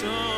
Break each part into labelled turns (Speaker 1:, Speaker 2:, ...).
Speaker 1: Don't.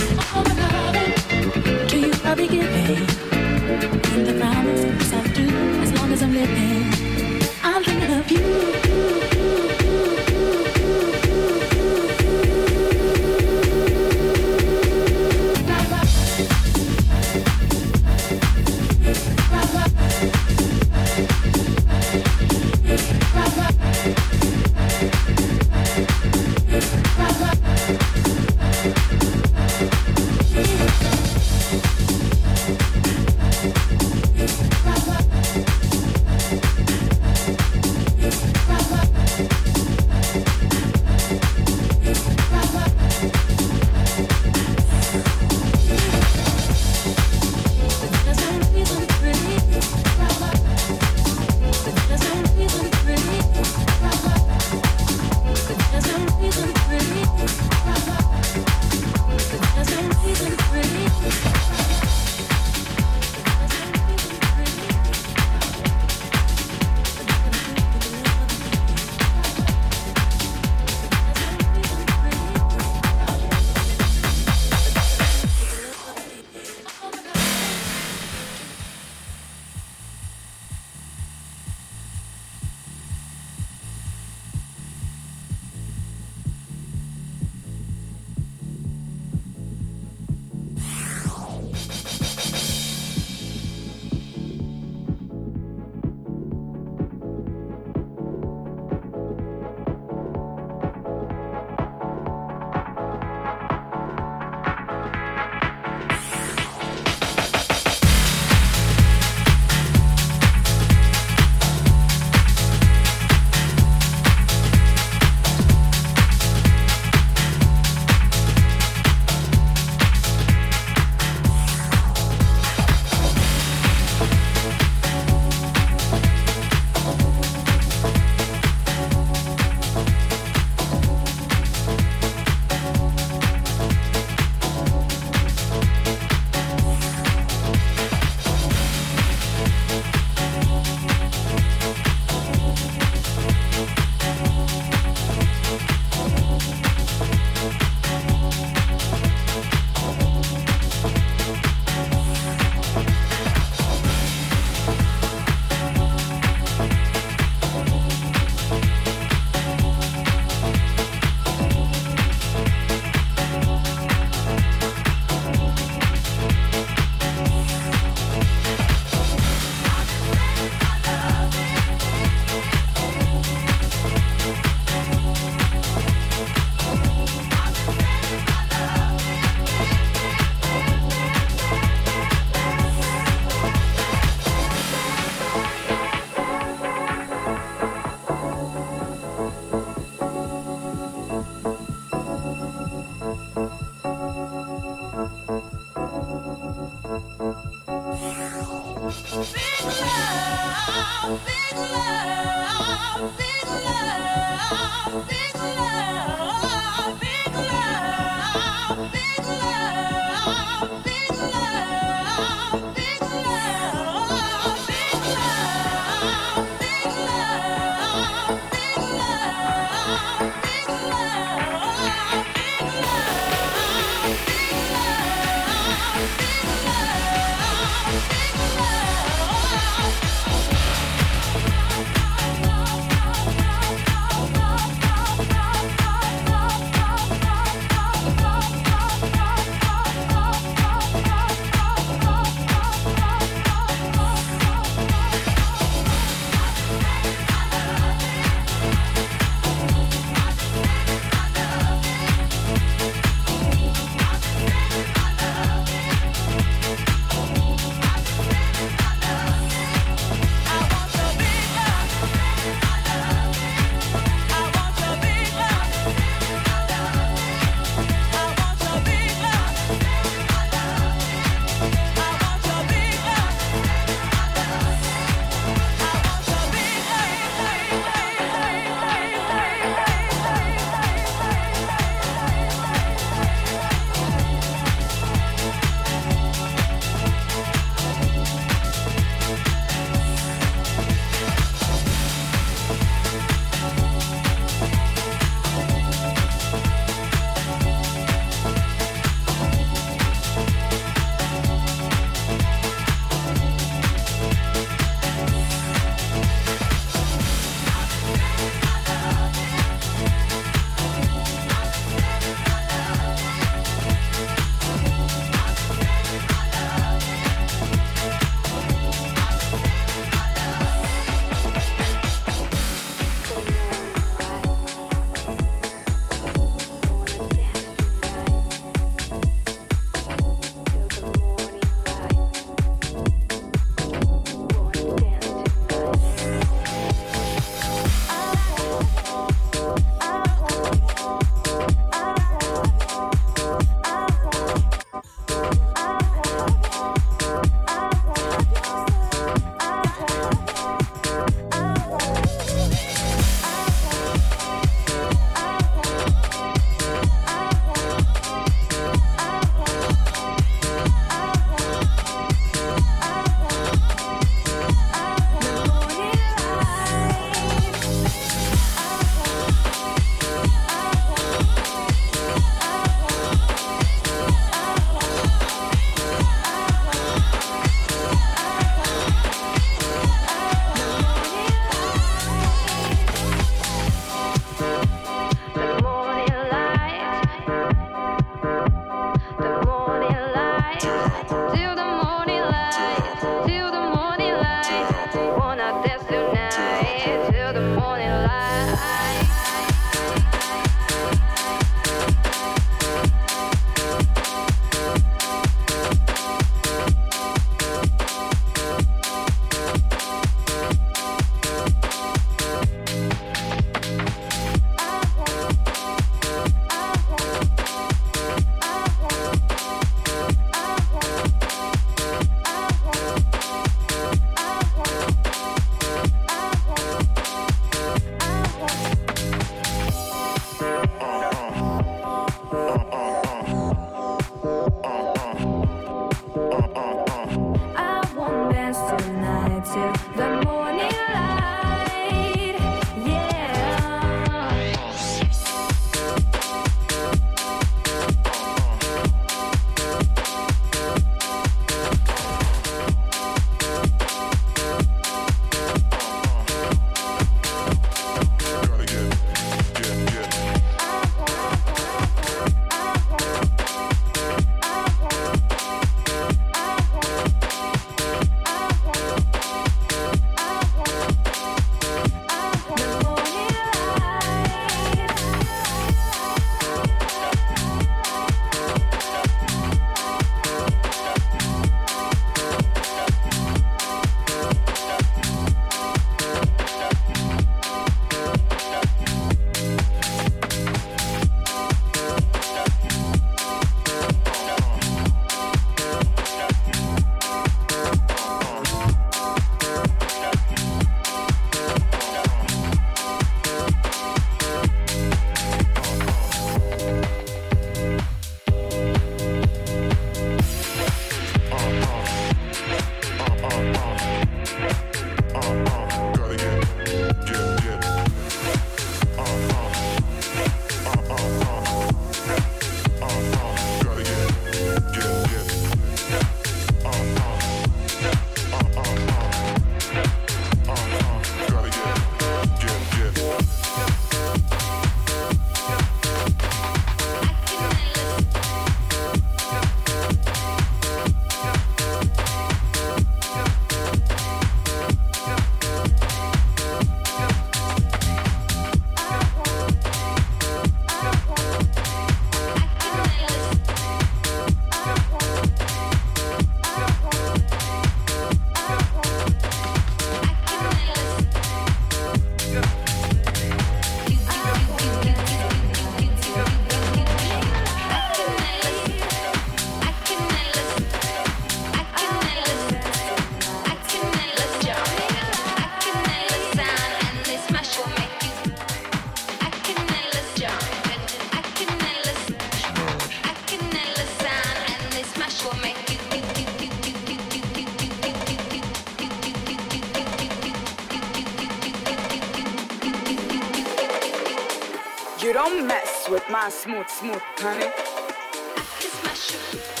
Speaker 1: You don't mess
Speaker 2: with my smooth, smooth honey. I can smash you.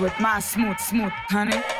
Speaker 2: With my smooth, smooth, honey.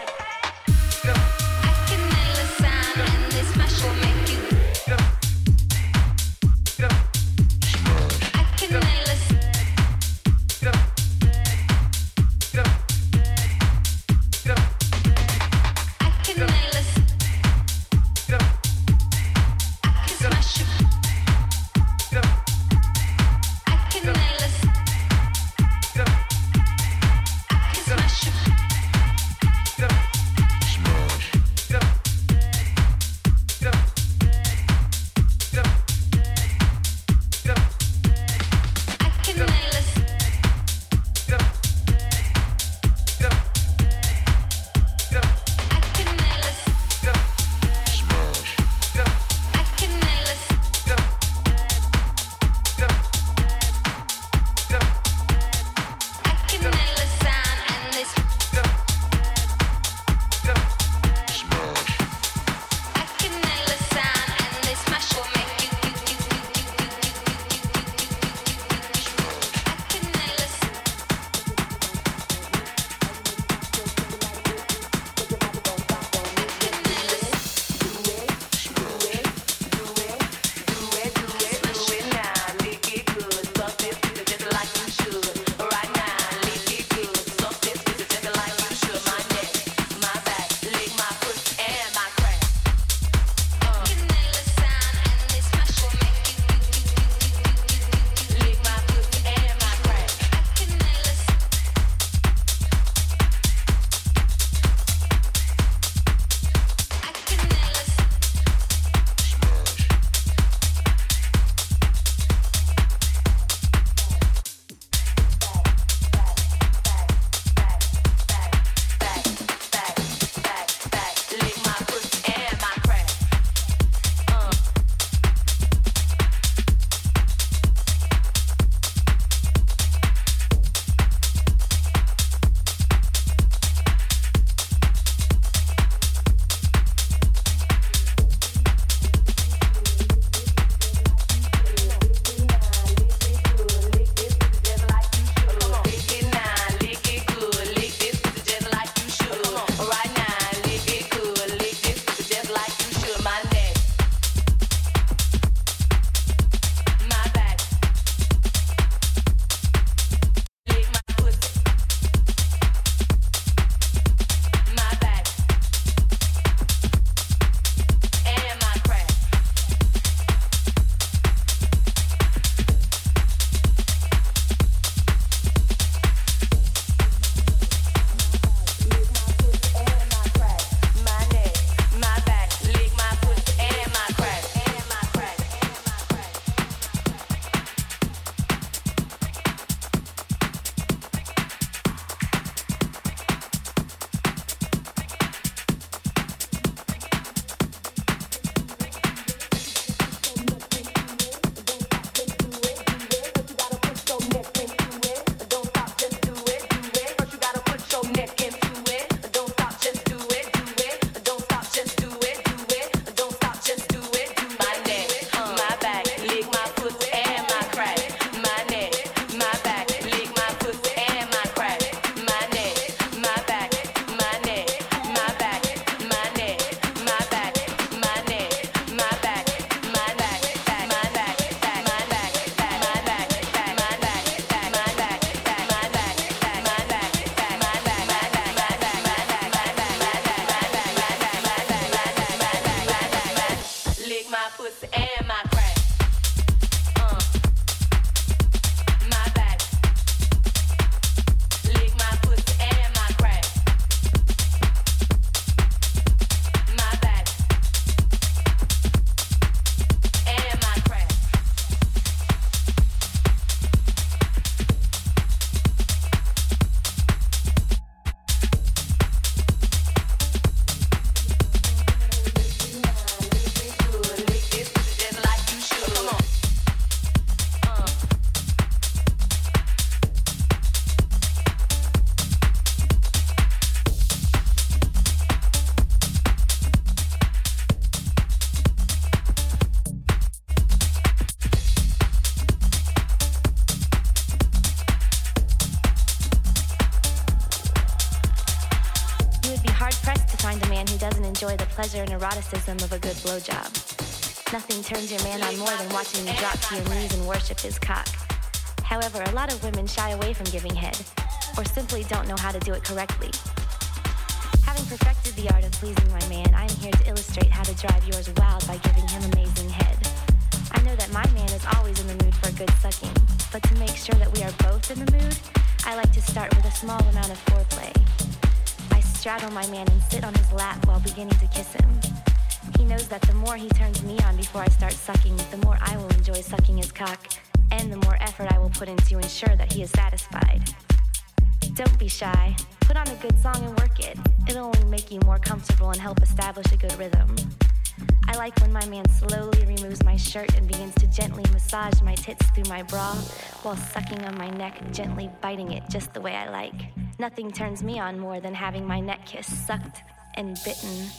Speaker 3: Turns your man on more than watching you drop to your knees and worship his cock. However, a lot of women shy away from giving head, or simply don't know how to do it correctly. Having perfected the art of pleasing my man, I am here to illustrate how to drive yours wild by giving him amazing head. I know that my man is always in the mood for good sucking, but to make sure that we are both in the mood, I like to start with a small amount of foreplay. I straddle my man and sit on his lap while beginning to kiss him. He knows that the more he turns me on before I start sucking, the more I will enjoy sucking his cock, and the more effort I will put in to ensure that he is satisfied. Don't be shy. Put on a good song and work it. It'll only make you more comfortable and help establish a good rhythm. I like when my man slowly removes my shirt and begins to gently massage my tits through my bra while sucking on my neck, gently biting it just the way I like. Nothing turns me on more than having my neck kiss sucked and bitten.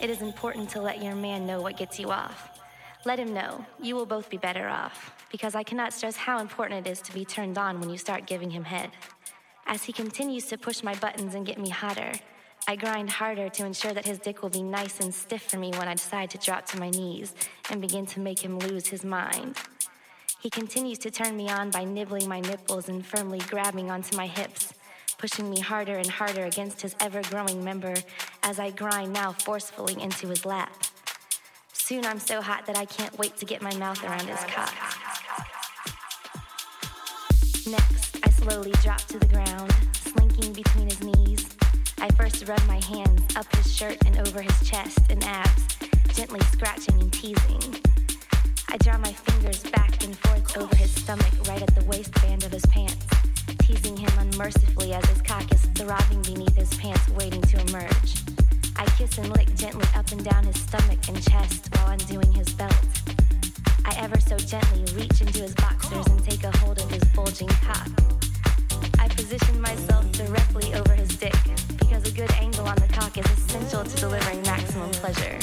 Speaker 3: It is important to let your man know what gets you off. Let him know. You will both be better off. Because I cannot stress how important it is to be turned on when you start giving him head. As he continues to push my buttons and get me hotter, I grind harder to ensure that his dick will be nice and stiff for me when I decide to drop to my knees and begin to make him lose his mind. He continues to turn me on by nibbling my nipples and firmly grabbing onto my hips pushing me harder and harder against his ever growing member as I grind now forcefully into his lap. Soon I'm so hot that I can't wait to get my mouth around his cock. Next, I slowly drop to the ground, slinking between his knees. I first rub my hands up his shirt and over his chest and abs, gently scratching and teasing. I draw my fingers back and forth over his stomach right at the waistband of his pants teasing him unmercifully as his cock is throbbing beneath his pants, waiting to emerge. I kiss and lick gently up and down his stomach and chest while undoing his belt. I ever so gently reach into his boxers and take a hold of his bulging cock. I position myself directly over his dick because a good angle on the cock is essential to delivering maximum pleasure.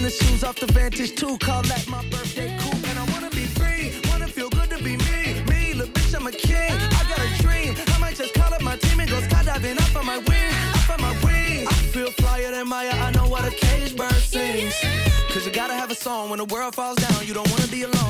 Speaker 4: Take the the shoes off the Vantage too. Call that my birthday coupe, and I wanna be free. Wanna feel good to be me. Me, little bitch, I'm a king. I got a dream. I might just call up my team and go skydiving up on my wings. Up on my wings. I feel flyer than Maya. I know what a cage bird sings. Cause you gotta have a song when the world falls down. You don't wanna be alone,